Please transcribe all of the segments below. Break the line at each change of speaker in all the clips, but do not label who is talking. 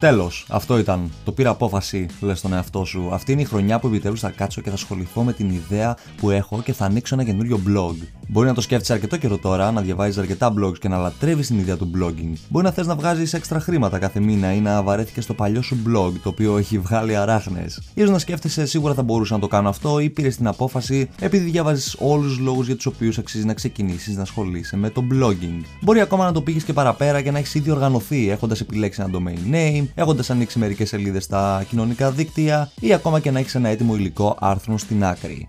Τέλος, αυτό ήταν. Το πήρα απόφαση, λες στον εαυτό σου. Αυτή είναι η χρονιά που επιτέλους θα κάτσω και θα ασχοληθώ με την ιδέα που έχω και θα ανοίξω ένα καινούριο blog. Μπορεί να το σκέφτεσαι αρκετό καιρό τώρα, να διαβάζεις αρκετά blogs και να λατρεύεις την ιδέα του blogging. Μπορεί να θες να βγάζεις έξτρα χρήματα κάθε μήνα ή να βαρέθηκες στο παλιό σου blog, το οποίο έχει βγάλει αράχνες. σω να σκέφτεσαι σίγουρα θα μπορούσα να το κάνω αυτό ή πήρες την απόφαση επειδή διαβάζει όλους τους λόγους για τους οποίους αξίζει να ξεκινήσεις να ασχολείσαι με το blogging. Μπορεί ακόμα να το πήγες και παραπέρα και να έχεις ήδη οργανωθεί έχοντας επιλέξει ένα domain name, έχοντας ανοίξει μερικές σελίδες στα κοινωνικά δίκτυα ή ακόμα και να έχεις ένα έτοιμο υλικό άρθρων στην άκρη.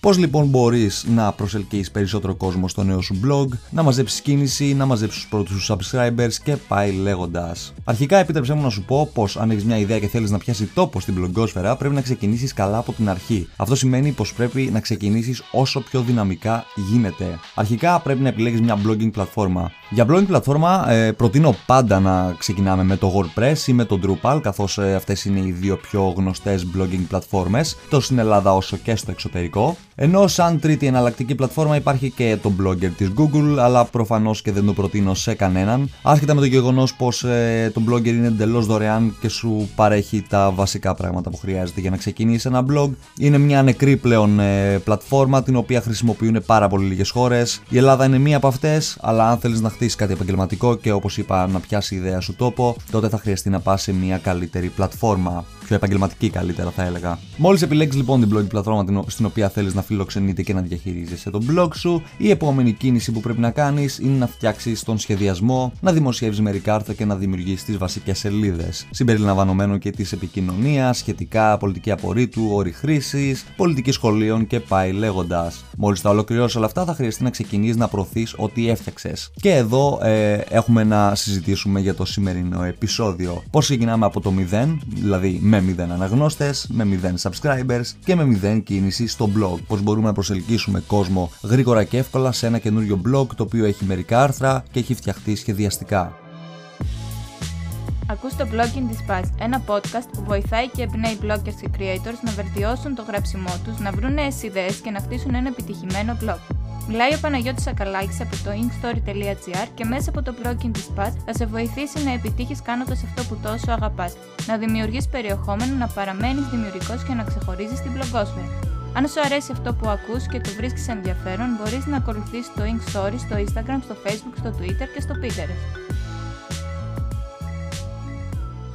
Πώς λοιπόν μπορείς να προσελκύσει περισσότερο κόσμο στο νέο σου blog, να μαζέψεις κίνηση, να μαζέψεις τους πρώτους σου subscribers και πάει λέγοντας. Αρχικά, επίτρεψέ μου να σου πω πως αν έχεις μια ιδέα και θέλεις να πιάσει τόπο στην blogosfera, πρέπει να ξεκινήσεις καλά από την αρχή. Αυτό σημαίνει πως πρέπει να ξεκινήσεις όσο πιο δυναμικά γίνεται. Αρχικά, πρέπει να επιλέγεις μια blogging πλατφόρμα. Για blogging πλατφόρμα ε, προτείνω πάντα να ξεκινάμε με το WordPress ή με το Drupal, καθώς ε, αυτές είναι οι δύο πιο γνωστές blogging πλατφόρμες, τόσο στην Ελλάδα όσο και στο εξωτερικό. Ενώ σαν τρίτη εναλλακτική πλατφόρμα υπάρχει και το blogger της Google, αλλά προφανώς και δεν το προτείνω σε κανέναν. Άσχετα με το γεγονός πως ε, το blogger είναι εντελώς δωρεάν και σου παρέχει τα βασικά πράγματα που χρειάζεται για να ξεκινήσεις ένα blog. Είναι μια νεκρή πλέον ε, πλατφόρμα την οποία χρησιμοποιούν πάρα πολύ λίγες χώρες. Η Ελλάδα είναι μία από αυτές, αλλά αν θέλεις να χτίσεις κάτι επαγγελματικό και όπως είπα να πιάσει η ιδέα σου τόπο, τότε θα χρειαστεί να πας σε μια καλύτερη πλατφόρμα πιο επαγγελματική καλύτερα θα έλεγα. Μόλις επιλέξεις λοιπόν την blog πλατφόρμα στην οποία θέλεις να φιλοξενείται και να διαχειρίζεσαι τον blog σου, η επόμενη κίνηση που πρέπει να κάνεις είναι να φτιάξεις τον σχεδιασμό, να δημοσιεύεις μερικά άρθρα και να δημιουργήσει τις βασικές σελίδες. Συμπεριλαμβανομένου και της επικοινωνίας, σχετικά πολιτική απορρίτου, όρη χρήσης, πολιτική σχολείων και πάει λέγοντας. Μόλις τα ολοκληρώσεις όλα αυτά, θα χρειαστεί να ξεκινήσεις να προωθείς ό,τι έφτιαξες. Και εδώ ε, έχουμε να συζητήσουμε για το σημερινό επεισόδιο. Πώς ξεκινάμε από το 0, δηλαδή με 0 αναγνώστες, με 0 subscribers και με 0 κίνηση στο blog. Πώς μπορούμε να προσελκύσουμε κόσμο γρήγορα και εύκολα σε ένα καινούριο blog το οποίο έχει μερικά άρθρα και έχει φτιαχτεί σχεδιαστικά.
Ακούς το Blogging Dispatch, ένα podcast που βοηθάει και εμπνέει bloggers και creators να βελτιώσουν το γράψιμό τους, να βρουν νέες ιδέες και να χτίσουν ένα επιτυχημένο blog. Μιλάει ο Παναγιώτης Ακαλάκης από το inkstory.gr και μέσα από το blogging της PAS θα σε βοηθήσει να επιτύχεις κάνοντας αυτό που τόσο αγαπάς, να δημιουργείς περιεχόμενο, να παραμένεις δημιουργικός και να ξεχωρίζεις την blogosfera. Αν σου αρέσει αυτό που ακούς και το βρίσκεις ενδιαφέρον, μπορείς να ακολουθήσεις το Inkstory στο Instagram, στο Facebook, στο Twitter και στο Pinterest.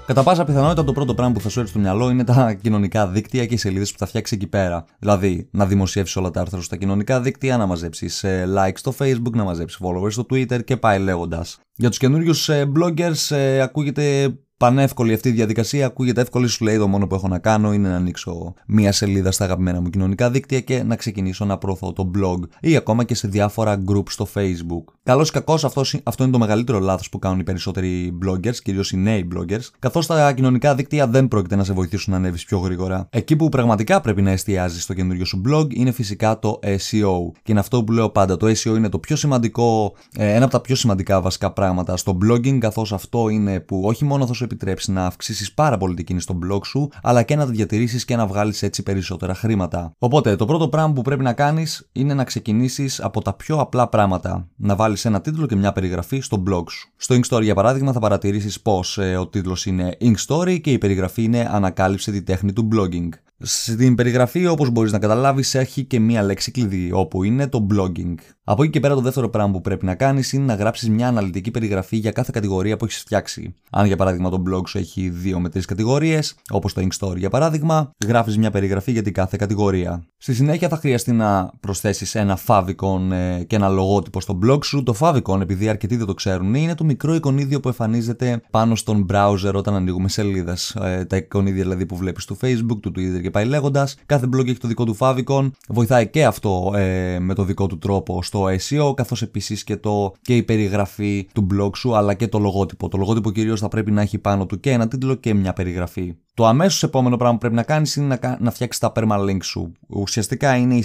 Κατά πάσα πιθανότητα το πρώτο πράγμα που θα σου έρθει στο μυαλό είναι τα κοινωνικά δίκτυα και οι σελίδες που θα φτιάξει εκεί πέρα. Δηλαδή, να δημοσιεύσεις όλα τα άρθρα στα κοινωνικά δίκτυα, να μαζέψεις ε, likes στο Facebook, να μαζέψεις followers στο Twitter και πάει λέγοντας. Για τους καινούριους ε, bloggers ε, ακούγεται πανεύκολη αυτή η διαδικασία. Ακούγεται εύκολη, σου λέει το μόνο που έχω να κάνω είναι να ανοίξω μία σελίδα στα αγαπημένα μου κοινωνικά δίκτυα και να ξεκινήσω να προωθώ το blog ή ακόμα και σε διάφορα groups στο Facebook. Καλώ ή κακός, αυτό, αυτό είναι το μεγαλύτερο λάθος που κάνουν οι περισσότεροι bloggers, κυρίως οι νέοι bloggers, καθώς τα κοινωνικά δίκτυα δεν πρόκειται να σε βοηθήσουν να ανέβεις πιο γρήγορα. Εκεί που πραγματικά πρέπει να εστιάζεις στο καινούριο σου blog είναι φυσικά το SEO. Και είναι αυτό που λέω πάντα. Το SEO είναι το πιο σημαντικό, ε, ένα από τα πιο σημαντικά βασικά πράγματα στο blogging, καθώς αυτό είναι που όχι μόνο θα σου επιτρέψει να αυξήσεις πάρα πολύ την κίνηση στο blog σου, αλλά και να τα διατηρήσεις και να βγάλεις έτσι περισσότερα χρήματα. Οπότε, το πρώτο πράγμα που πρέπει να κάνεις είναι να ξεκινήσεις από τα πιο απλά πράγματα. Να βάλεις ένα τίτλο και μια περιγραφή στο blog σου. Στο Ink Story, για παράδειγμα, θα παρατηρήσεις πω ε, ο τίτλος είναι Ink Story και η περιγραφή είναι Ανακάλυψε τη τέχνη του blogging. Στην περιγραφή, όπως μπορείς να καταλάβεις, έχει και μία λέξη κλειδί, όπου είναι το blogging. Από εκεί και πέρα, το δεύτερο πράγμα που πρέπει να κάνεις είναι να γράψεις μια αναλυτική περιγραφή για κάθε κατηγορία που έχεις φτιάξει. Αν για παράδειγμα το blog σου έχει 2 με 3 κατηγορίες, όπως το Ink Story για παράδειγμα, γράφεις μια περιγραφή για την κάθε κατηγορία. Στη συνέχεια θα χρειαστεί να προσθέσεις ένα favicon ε, και ένα λογότυπο στο blog σου. Το favicon, επειδή αρκετοί δεν το ξέρουν, είναι το μικρό εικονίδιο που εμφανίζεται πάνω στον browser όταν ανοίγουμε σελίδες. Ε, τα εικονίδια δηλαδή που βλέπεις του Facebook, του Twitter και πάει λέγοντας. Κάθε blog έχει το δικό του favicon. Βοηθάει και αυτό ε, με το δικό του τρόπο στο SEO, καθώς επίσης και, και η περιγραφή του blog σου, αλλά και το λογότυπο. Το λογότυπο κυρίως θα πρέπει να έχει πάνω του και ένα τίτλο και μια περιγραφή. Το αμέσως επόμενο πράγμα που πρέπει να κάνεις είναι να, να φτιάξεις τα permalinks σου. Ουσιαστικά είναι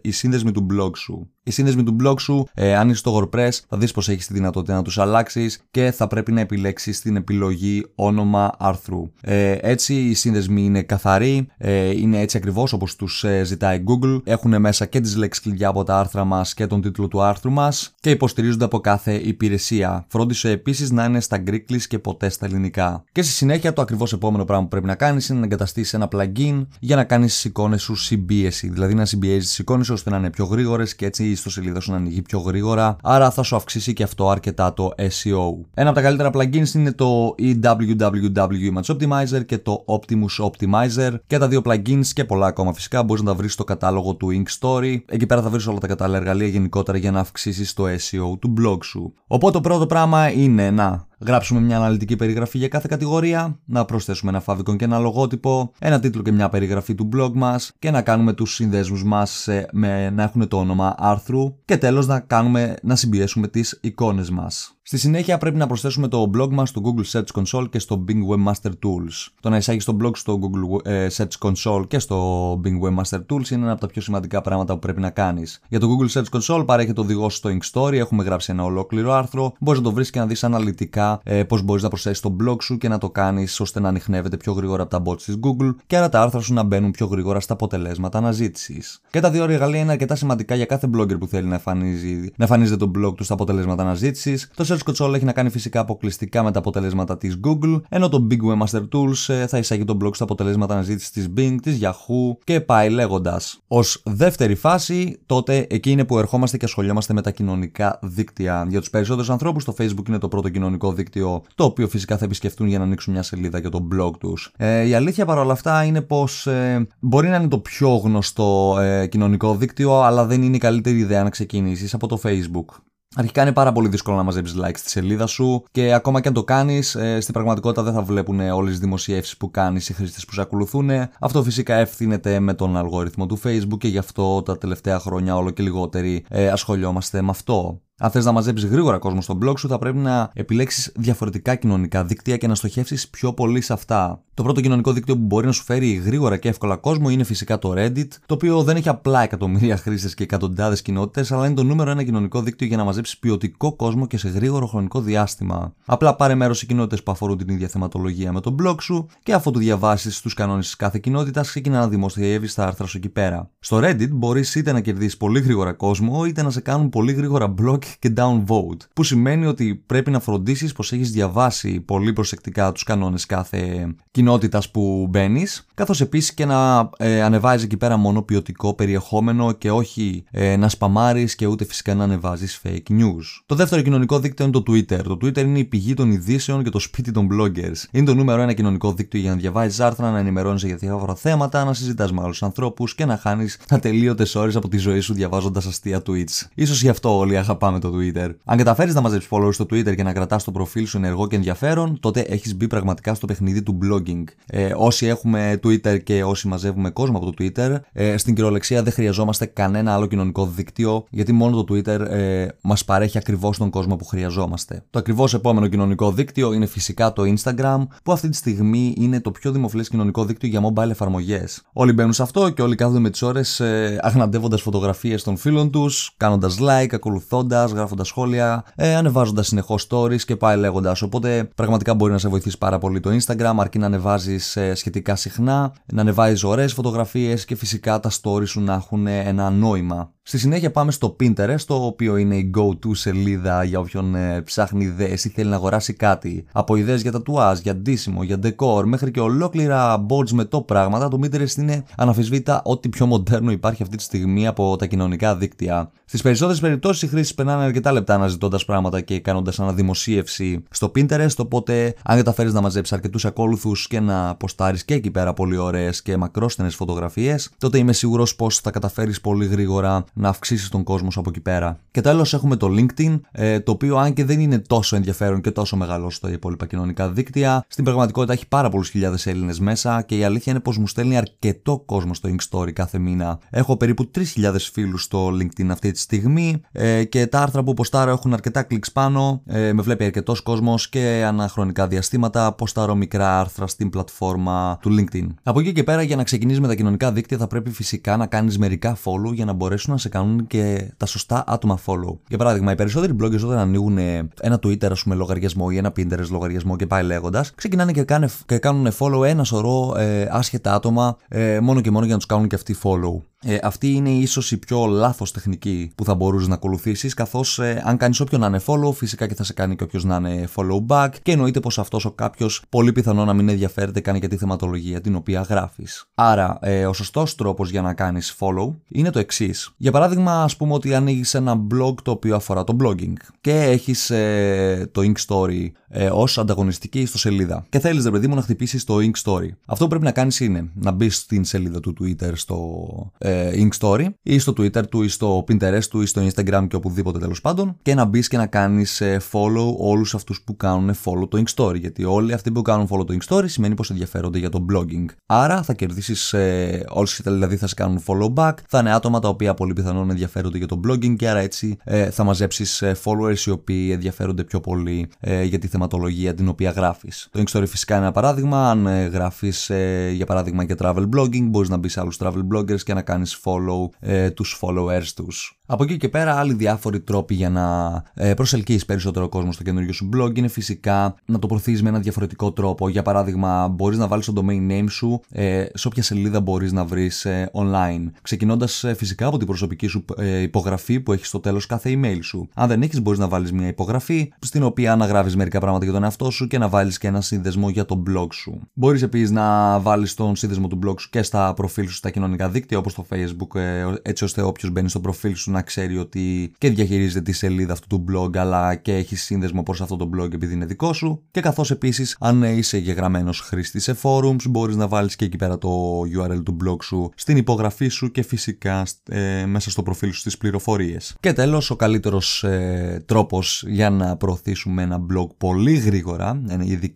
η, σύνδεσμη του blog σου. Οι σύνδεσμοι του blog σου, ε, αν είσαι στο WordPress, θα δεις πως έχεις τη δυνατότητα να τους αλλάξεις και θα πρέπει να επιλέξεις την επιλογή όνομα άρθρου. Ε, έτσι οι σύνδεσμοι είναι καθαροί, ε, είναι έτσι ακριβώς όπως τους ε, ζητάει Google. Έχουν μέσα και τις λέξεις κλειδιά από τα άρθρα μας και τον τίτλο του άρθρου μας και υποστηρίζονται από κάθε υπηρεσία. Φρόντισε επίσης να είναι στα γκρίκλι και ποτέ στα ελληνικά. Και στη συνέχεια, το ακριβώς επόμενο πράγμα που πρέπει να κάνεις είναι να εγκαταστήσεις ένα plugin για να κάνεις τι εικόνες σου συμπίεση. Δηλαδή να συμπιέζεις τις εικόνες ώστε να είναι πιο γρήγορες και έτσι η ιστοσελίδα σου να ανοίγει πιο γρήγορα. Άρα θα σου αυξήσει και αυτό αρκετά το SEO. Ένα από τα καλύτερα plugins είναι το EWWW Image Optimizer και το Optimus Optimizer. Και τα δύο plugins και πολλά ακόμα φυσικά μπορείς να τα βρεις στο κατάλογο του Ink Story. Εκεί πέρα θα βρεις όλα τα κατάλληλα εργαλεία γενικότερα για να αυξήσεις το SEO του blog σου. Οπότε το πρώτο πράγμα είναι να γράψουμε μια αναλυτική περιγραφή για κάθε κατηγορία, να προσθέσουμε ένα favicon και ένα λογότυπο, ένα τίτλο και μια περιγραφή του blog μας και να κάνουμε τους συνδέσμους μας με, να έχουν το όνομα άρθρου και τέλος να, κάνουμε, να συμπιέσουμε τις εικόνες μας. Στη συνέχεια πρέπει να προσθέσουμε το blog μας στο Google Search Console και στο Bing Webmaster Tools. Το να εισάγεις το blog στο Google ε, Search Console και στο Bing Webmaster Tools είναι ένα από τα πιο σημαντικά πράγματα που πρέπει να κάνεις. Για το Google Search Console παρέχει το οδηγός στο Ink Story, έχουμε γράψει ένα ολόκληρο άρθρο, μπορείς να το βρεις και να δεις αναλυτικά ε, πώς μπορείς να προσθέσεις το blog σου και να το κάνεις ώστε να ανοιχνεύεται πιο γρήγορα από τα bots της Google και άρα τα άρθρα σου να μπαίνουν πιο γρήγορα στα αποτελέσματα αναζήτησης. Και τα δύο εργαλεία είναι αρκετά σημαντικά για κάθε blogger που θέλει να, εμφανίζει, να εμφανίζεται το blog του στα αποτελέσματα αναζήτησης. Το Search Console έχει να κάνει φυσικά αποκλειστικά με τα αποτελέσματα της Google, ενώ το Bing Webmaster Tools ε, θα εισάγει τον blog στα αποτελέσματα αναζήτησης της Bing, της Yahoo και πάει λέγοντας. Ω δεύτερη φάση, τότε εκεί είναι που ερχόμαστε και ασχολιόμαστε με τα κοινωνικά δίκτυα. Για τους περισσότερους ανθρώπους, το Facebook είναι το πρώτο κοινωνικό δίκτυο, το οποίο φυσικά θα επισκεφτούν για να ανοίξουν μια σελίδα για το blog τους. Ε, η αλήθεια παρόλα αυτά είναι πως ε, μπορεί να είναι το πιο γνωστό ε, κοινωνικό δίκτυο, αλλά δεν είναι η καλύτερη ιδέα να ξεκινήσεις από το Facebook. Αρχικά είναι πάρα πολύ δύσκολο να μαζέψεις likes στη σελίδα σου και ακόμα και αν το κάνεις, ε, στην πραγματικότητα δεν θα βλέπουν όλες τις δημοσιεύσεις που κάνεις οι χρήστες που σε ακολουθούν. Αυτό φυσικά ευθύνεται με τον αλγόριθμο του Facebook και γι' αυτό τα τελευταία χρόνια όλο και λιγότεροι ε, ασχολιόμαστε με αυτό. Αν θες να μαζέψεις γρήγορα κόσμο στο blog σου, θα πρέπει να επιλέξεις διαφορετικά κοινωνικά δίκτυα και να στοχεύσεις πιο πολύ σε αυτά. Το πρώτο κοινωνικό δίκτυο που μπορεί να σου φέρει γρήγορα και εύκολα κόσμο είναι φυσικά το Reddit, το οποίο δεν έχει απλά εκατομμύρια χρήστες και εκατοντάδες κοινότητες, αλλά είναι το νούμερο ένα κοινωνικό δίκτυο για να μαζέψεις ποιοτικό κόσμο και σε γρήγορο χρονικό διάστημα. Απλά πάρε μέρος σε κοινότητες που αφορούν την ίδια θεματολογία με το blog σου και αφού του διαβάσεις του κανόνες της κάθε κοινότητας, ξεκινά να δημοσιεύεις τα άρθρα σου εκεί πέρα. Στο Reddit μπορείς είτε να κερδίσεις πολύ γρήγορα κόσμο, είτε να σε κάνουν πολύ γρήγορα blog και downvote. Που σημαίνει ότι πρέπει να φροντίσεις πως έχεις διαβάσει πολύ προσεκτικά τους κανόνες κάθε κοινότητας που μπαίνεις, καθώς επίσης και να ε, ανεβάζεις εκεί πέρα μόνο ποιοτικό περιεχόμενο και όχι ε, να σπαμάρεις και ούτε φυσικά να ανεβάζεις fake news. Το δεύτερο κοινωνικό δίκτυο είναι το Twitter. Το Twitter είναι η πηγή των ειδήσεων και το σπίτι των bloggers. Είναι το νούμερο ένα κοινωνικό δίκτυο για να διαβάζεις άρθρα, να ενημερώνει για διάφορα θέματα, να συζητάς με άλλους ανθρώπους και να χάνεις ατελείωτε ώρες από τη ζωή σου διαβάζοντας αστεία tweets. σω γι' αυτό όλοι αγαπάμε το Twitter. Αν καταφέρεις να μαζέψεις followers στο Twitter και να κρατάς το προφίλ σου ενεργό και ενδιαφέρον, τότε έχεις μπει πραγματικά στο παιχνίδι του blogging. Ε, όσοι έχουμε Twitter και όσοι μαζεύουμε κόσμο από το Twitter, ε, στην κυριολεξία δεν χρειαζόμαστε κανένα άλλο κοινωνικό δίκτυο, γιατί μόνο το Twitter ε, μας παρέχει ακριβώς τον κόσμο που χρειαζόμαστε. Το ακριβώς επόμενο κοινωνικό δίκτυο είναι φυσικά το Instagram, που αυτή τη στιγμή είναι το πιο δημοφιλές κοινωνικό δίκτυο για mobile εφαρμογές. Όλοι μπαίνουν σε αυτό και όλοι κάθονται με τις ώρες ε, αγναντεύοντας φωτογραφίες των φίλων τους, κάνοντας like, ακολουθώντας, γράφοντας σχόλια, ε, ανεβάζοντας συνεχώς stories και πάει λέγοντας. Οπότε πραγματικά μπορεί να σε βοηθήσει πάρα πολύ το Instagram, αρκεί να ανεβάζεις ε, σχετικά συχνά, να ανεβάζεις ωραίες φωτογραφίες και φυσικά τα stories σου να έχουν ένα νόημα. Στη συνέχεια πάμε στο Pinterest, το οποίο είναι η go-to σελίδα για όποιον ε, ψάχνει ιδέες ή θέλει να αγοράσει κάτι. Από ιδέες για τατουάζ, για ντύσιμο, για decor, μέχρι και ολόκληρα boards με top πράγματα, το Pinterest είναι αναφυσβήτα ό,τι πιο μοντέρνο υπάρχει αυτή τη στιγμή από τα κοινωνικά δίκτυα. Στις περισσότερες περιπτώσεις οι χρήσει περνάνε αρκετά λεπτά αναζητώντας πράγματα και κάνοντας αναδημοσίευση στο Pinterest. Οπότε, αν καταφέρει να μαζέψεις αρκετούς ακόλουθους και να ποστάρεις και εκεί πέρα πολύ ωραίες και μακρόστενες φωτογραφίες, τότε είμαι σίγουρος πως θα καταφέρεις πολύ γρήγορα να αυξήσεις τον κόσμο σου από εκεί πέρα. Και τέλος έχουμε το LinkedIn, ε, το οποίο αν και δεν είναι τόσο ενδιαφέρον και τόσο μεγάλο στα υπόλοιπα κοινωνικά δίκτυα, στην πραγματικότητα έχει πάρα πολλούς χιλιάδες Έλληνες μέσα και η αλήθεια είναι πως μου στέλνει αρκετό κόσμο στο Ink Story κάθε μήνα. Έχω περίπου 3.000 φίλους στο LinkedIn αυτή τη στιγμή ε, και τα τα άρθρα που ποστάρω έχουν αρκετά κλικς πάνω, ε, με βλέπει αρκετός κόσμος και αναχρονικά διαστήματα ποστάρω μικρά άρθρα στην πλατφόρμα του LinkedIn. Από εκεί και πέρα, για να ξεκινήσεις με τα κοινωνικά δίκτυα, θα πρέπει φυσικά να κάνεις μερικά follow για να μπορέσουν να σε κάνουν και τα σωστά άτομα follow. Για παράδειγμα, οι περισσότεροι bloggers όταν ανοίγουν ένα Twitter, ας πούμε, λογαριασμό ή ένα Pinterest λογαριασμό και πάει λέγοντας, ξεκινάνε και, κάνε, και κάνουν follow ένα σωρό ε, άσχετα άτομα ε, μόνο και μόνο για να τους κάνουν και αυτοί follow. Ε, αυτή είναι ίσως η πιο λάθος τεχνική που θα μπορούσες να ακολουθήσεις, καθώς ε, αν κάνεις όποιον να είναι follow, φυσικά και θα σε κάνει και όποιος να είναι follow back, και εννοείται πως αυτός ο κάποιος πολύ πιθανό να μην ενδιαφέρεται καν για τη θεματολογία την οποία γράφεις. Άρα, ε, ο σωστός τρόπος για να κάνεις follow είναι το εξής. Για παράδειγμα, ας πούμε ότι ανοίγεις ένα blog το οποίο αφορά το blogging και έχεις ε, το Ink Story ε, ως ανταγωνιστική στο σελίδα. Και θέλεις, ρε παιδί μου, να χτυπήσεις το Ink Story. Αυτό που πρέπει να κάνεις είναι να μπεις στην σελίδα του Twitter στο ε, Ink Story ή στο Twitter του ή στο Pinterest του ή στο Instagram και οπουδήποτε τέλος πάντων και να μπεις και να κάνεις ε, follow όλους αυτούς που κάνουν follow το Ink Story. Γιατί όλοι αυτοί που κάνουν follow το Ink Story σημαίνει πως ενδιαφέρονται για το blogging. Άρα θα κερδίσεις, ε, όσοι δηλαδή θα σε κάνουν follow back, θα είναι άτομα τα οποία πολύ πιθανόν ενδιαφέρονται για το blogging και άρα έτσι ε, θα μαζέψεις ε, followers οι οποίοι ενδιαφέρονται πιο πολύ ε, για τη θεματολογία την οποία γράφεις. Το Ink Story φυσικά είναι ένα παράδειγμα. Αν ε, γράφεις για παράδειγμα και travel blogging, μπορείς να μπεις σε άλλους travel bloggers και να κάνεις follow ε, τους followers τους. Από εκεί και πέρα, άλλοι διάφοροι τρόποι για να ε, προσελκύσει περισσότερο κόσμο στο καινούριο σου blog είναι φυσικά να το προωθείς με ένα διαφορετικό τρόπο. Για παράδειγμα, μπορείς να βάλεις το domain name σου ε, σε όποια σελίδα μπορείς να βρεις ε, online. Ξεκινώντας ε, φυσικά από την προσωπική σου ε, υπογραφή που έχεις στο τέλος κάθε email σου. Αν δεν έχεις, μπορείς να βάλεις μια υπογραφή στην οποία αναγράφει μερικά πράγματα για τον εαυτό σου και να βάλεις και ένα σύνδεσμο για το blog σου. Μπορείς επίσης να βάλεις τον σύνδεσμο του blog σου και στα προφίλ σου στα κοινωνικά δίκτυα όπως το Facebook, έτσι ώστε όποιος μπαίνει στο προφίλ σου να να ξέρει ότι και διαχειρίζεται τη σελίδα αυτού του blog, αλλά και έχει σύνδεσμο προς αυτό το blog επειδή είναι δικό σου. Και καθώς επίσης, αν είσαι γεγραμμένος χρήστης σε forums, μπορείς να βάλεις και εκεί πέρα το URL του blog σου στην υπογραφή σου και φυσικά ε, μέσα στο προφίλ σου στις πληροφορίες. Και τέλος, ο καλύτερος ε, τρόπος για να προωθήσουμε ένα blog πολύ γρήγορα,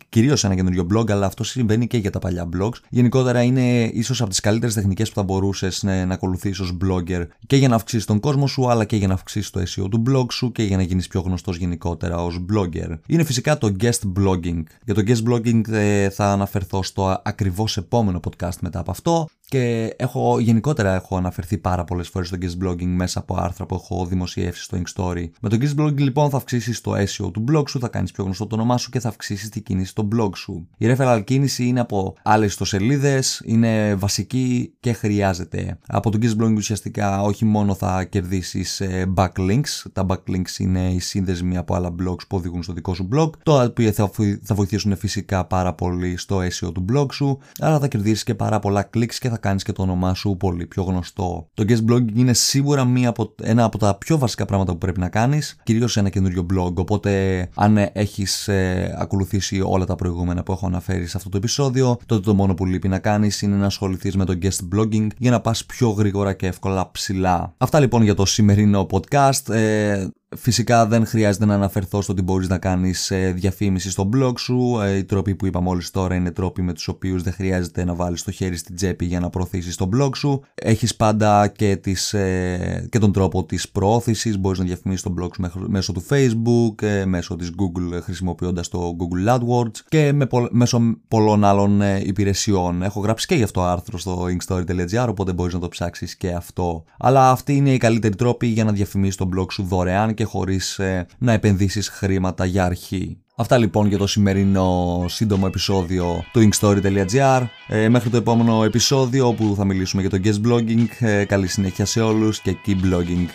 κυρίως ένα καινούριο blog, αλλά αυτό συμβαίνει και για τα παλιά blogs. Γενικότερα είναι ίσως από τις καλύτερες τεχνικές που θα μπορούσες ναι, να ακολουθήσει ως blogger και για να αυξήσεις τον κόσμο σου, αλλά και για να αυξήσεις το SEO του blog σου και για να γίνεις πιο γνωστός γενικότερα ως blogger. Είναι φυσικά το guest blogging. Για το guest blogging ε, θα αναφερθώ στο ακριβώς επόμενο podcast μετά από αυτό και έχω, γενικότερα έχω αναφερθεί πάρα πολλές φορές στο guest blogging μέσα από άρθρα που έχω δημοσιεύσει στο Ink Story. Με το guest blogging λοιπόν θα αυξήσεις το SEO του blog σου, θα κάνεις πιο γνωστό το όνομά σου και θα αυξήσεις την κίνηση στο blog σου. Η referral κίνηση είναι από άλλες ιστοσελίδες, είναι βασική και χρειάζεται. Από το guest blogging ουσιαστικά όχι μόνο θα κερδίσεις ε, backlinks, τα backlinks είναι οι σύνδεσμοι από άλλα blogs που οδηγούν στο δικό σου blog, το οποίο θα βοηθήσουν φυσικά πάρα πολύ στο SEO του blog σου, αλλά θα κερδίσεις και πάρα πολλά clicks και θα κάνεις και το όνομά σου πολύ πιο γνωστό. Το guest blogging είναι σίγουρα μία από, ένα από τα πιο βασικά πράγματα που πρέπει να κάνεις, κυρίως σε ένα καινούριο blog. Οπότε, αν έχεις ε, ακολουθήσει όλα τα προηγούμενα που έχω αναφέρει σε αυτό το επεισόδιο, τότε το μόνο που λείπει να κάνεις είναι να ασχοληθείς με το guest blogging για να πας πιο γρήγορα και εύκολα ψηλά. Αυτά λοιπόν για το σημερινό podcast. Ε, Φυσικά δεν χρειάζεται να αναφερθώ στο ότι μπορείς να κάνεις ε, διαφήμιση στο blog σου. Ε, οι τρόποι που είπα μόλις τώρα είναι τρόποι με τους οποίους δεν χρειάζεται να βάλεις το χέρι στην τσέπη για να προωθήσεις το blog σου. Έχεις πάντα και, τις, ε, και τον τρόπο της προώθησης. Μπορείς να διαφημίσεις το blog σου μέσω του facebook, μέσω της google χρησιμοποιώντας το google AdWords και με μέσω πολλών άλλων υπηρεσιών. Έχω γράψει και γι' αυτό άρθρο στο inkstory.gr οπότε μπορείς να το ψάξεις και αυτό. Αλλά αυτή είναι η καλύτερη τρόπη για να διαφημίσεις το blog σου δωρεάν και χωρίς ε, να επενδύσεις χρήματα για αρχή. Αυτά λοιπόν για το σημερινό σύντομο επεισόδιο του inkstory.gr ε, Μέχρι το επόμενο επεισόδιο όπου θα μιλήσουμε για το guest blogging. Ε, Καλή συνέχεια σε όλους και keep blogging